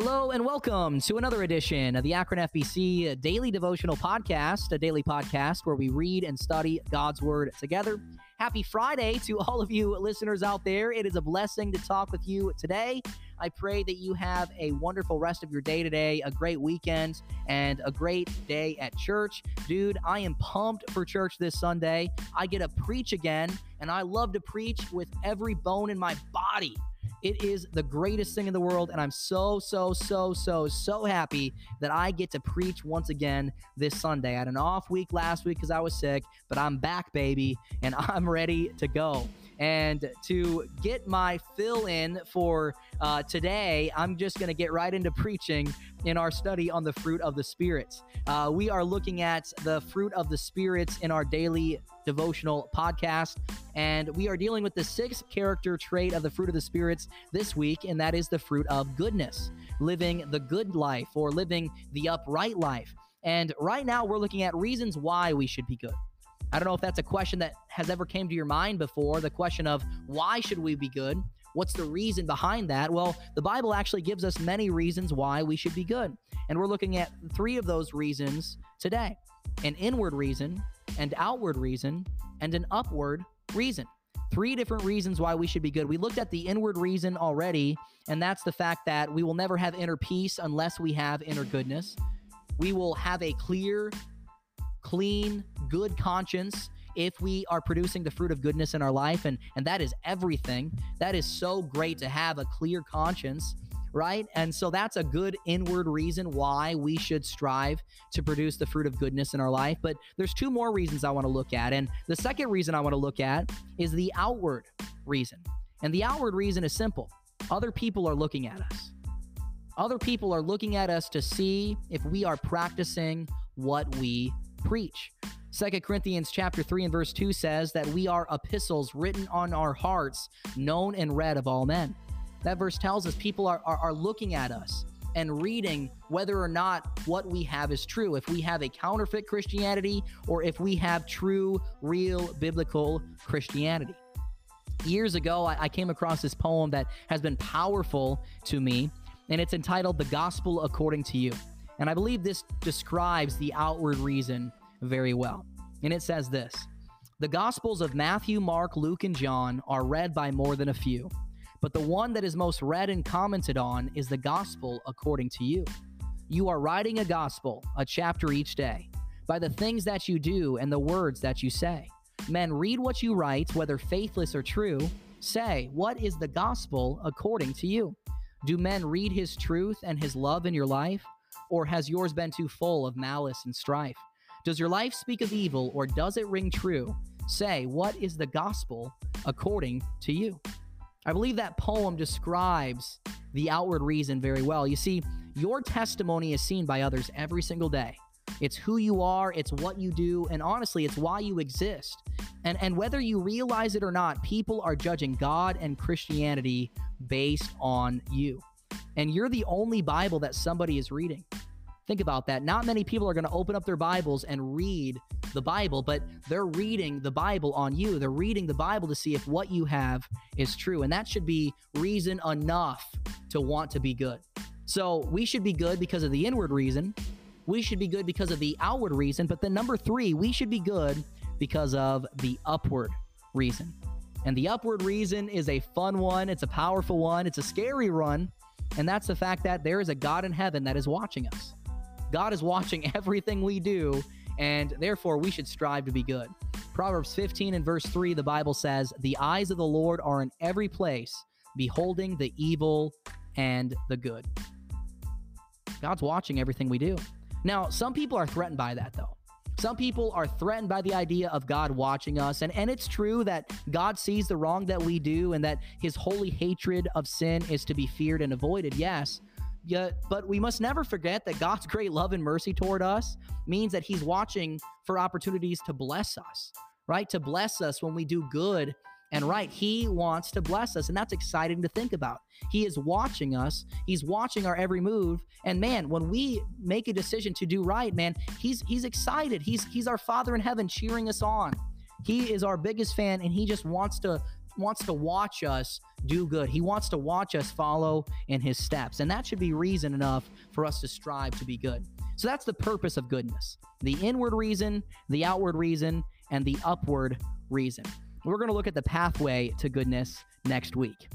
Hello and welcome to another edition of the Akron FBC Daily Devotional Podcast, a daily podcast where we read and study God's Word together. Happy Friday to all of you listeners out there. It is a blessing to talk with you today. I pray that you have a wonderful rest of your day today, a great weekend, and a great day at church. Dude, I am pumped for church this Sunday. I get to preach again, and I love to preach with every bone in my body. It is the greatest thing in the world, and I'm so, so, so, so, so happy that I get to preach once again this Sunday. I had an off week last week because I was sick, but I'm back, baby, and I'm ready to go. And to get my fill in for uh, today, I'm just going to get right into preaching in our study on the fruit of the Spirit. Uh, we are looking at the fruit of the Spirit in our daily devotional podcast. And we are dealing with the sixth character trait of the fruit of the spirits this week, and that is the fruit of goodness, living the good life or living the upright life. And right now, we're looking at reasons why we should be good. I don't know if that's a question that has ever came to your mind before the question of why should we be good? What's the reason behind that? Well, the Bible actually gives us many reasons why we should be good. And we're looking at three of those reasons today an inward reason, an outward reason, and an upward reason. Three different reasons why we should be good. We looked at the inward reason already, and that's the fact that we will never have inner peace unless we have inner goodness. We will have a clear, clean, good conscience if we are producing the fruit of goodness in our life and and that is everything that is so great to have a clear conscience right? And so that's a good inward reason why we should strive to produce the fruit of goodness in our life. But there's two more reasons I want to look at. And the second reason I want to look at is the outward reason. And the outward reason is simple other people are looking at us. Other people are looking at us to see if we are practicing what we preach. Second Corinthians chapter 3 and verse 2 says that we are epistles written on our hearts, known and read of all men. That verse tells us people are, are, are looking at us and reading whether or not what we have is true. If we have a counterfeit Christianity or if we have true, real biblical Christianity. Years ago, I, I came across this poem that has been powerful to me, and it's entitled The Gospel According to You. And I believe this describes the outward reason very well. And it says this The Gospels of Matthew, Mark, Luke, and John are read by more than a few. But the one that is most read and commented on is the gospel according to you. You are writing a gospel, a chapter each day, by the things that you do and the words that you say. Men read what you write, whether faithless or true. Say, What is the gospel according to you? Do men read his truth and his love in your life? Or has yours been too full of malice and strife? Does your life speak of evil, or does it ring true? Say, What is the gospel according to you? I believe that poem describes the outward reason very well. You see, your testimony is seen by others every single day. It's who you are, it's what you do, and honestly, it's why you exist. And and whether you realize it or not, people are judging God and Christianity based on you. And you're the only Bible that somebody is reading. Think about that. Not many people are going to open up their Bibles and read the Bible, but they're reading the Bible on you. They're reading the Bible to see if what you have is true. And that should be reason enough to want to be good. So we should be good because of the inward reason. We should be good because of the outward reason. But then, number three, we should be good because of the upward reason. And the upward reason is a fun one, it's a powerful one, it's a scary one. And that's the fact that there is a God in heaven that is watching us. God is watching everything we do, and therefore we should strive to be good. Proverbs 15 and verse 3, the Bible says, The eyes of the Lord are in every place, beholding the evil and the good. God's watching everything we do. Now, some people are threatened by that, though. Some people are threatened by the idea of God watching us. And, and it's true that God sees the wrong that we do and that his holy hatred of sin is to be feared and avoided. Yes. Yet, but we must never forget that God's great love and mercy toward us means that He's watching for opportunities to bless us, right? To bless us when we do good and right. He wants to bless us, and that's exciting to think about. He is watching us, He's watching our every move. And man, when we make a decision to do right, man, He's He's excited. He's He's our Father in heaven cheering us on. He is our biggest fan, and He just wants to wants to watch us do good. He wants to watch us follow in his steps. And that should be reason enough for us to strive to be good. So that's the purpose of goodness the inward reason, the outward reason, and the upward reason. We're going to look at the pathway to goodness next week.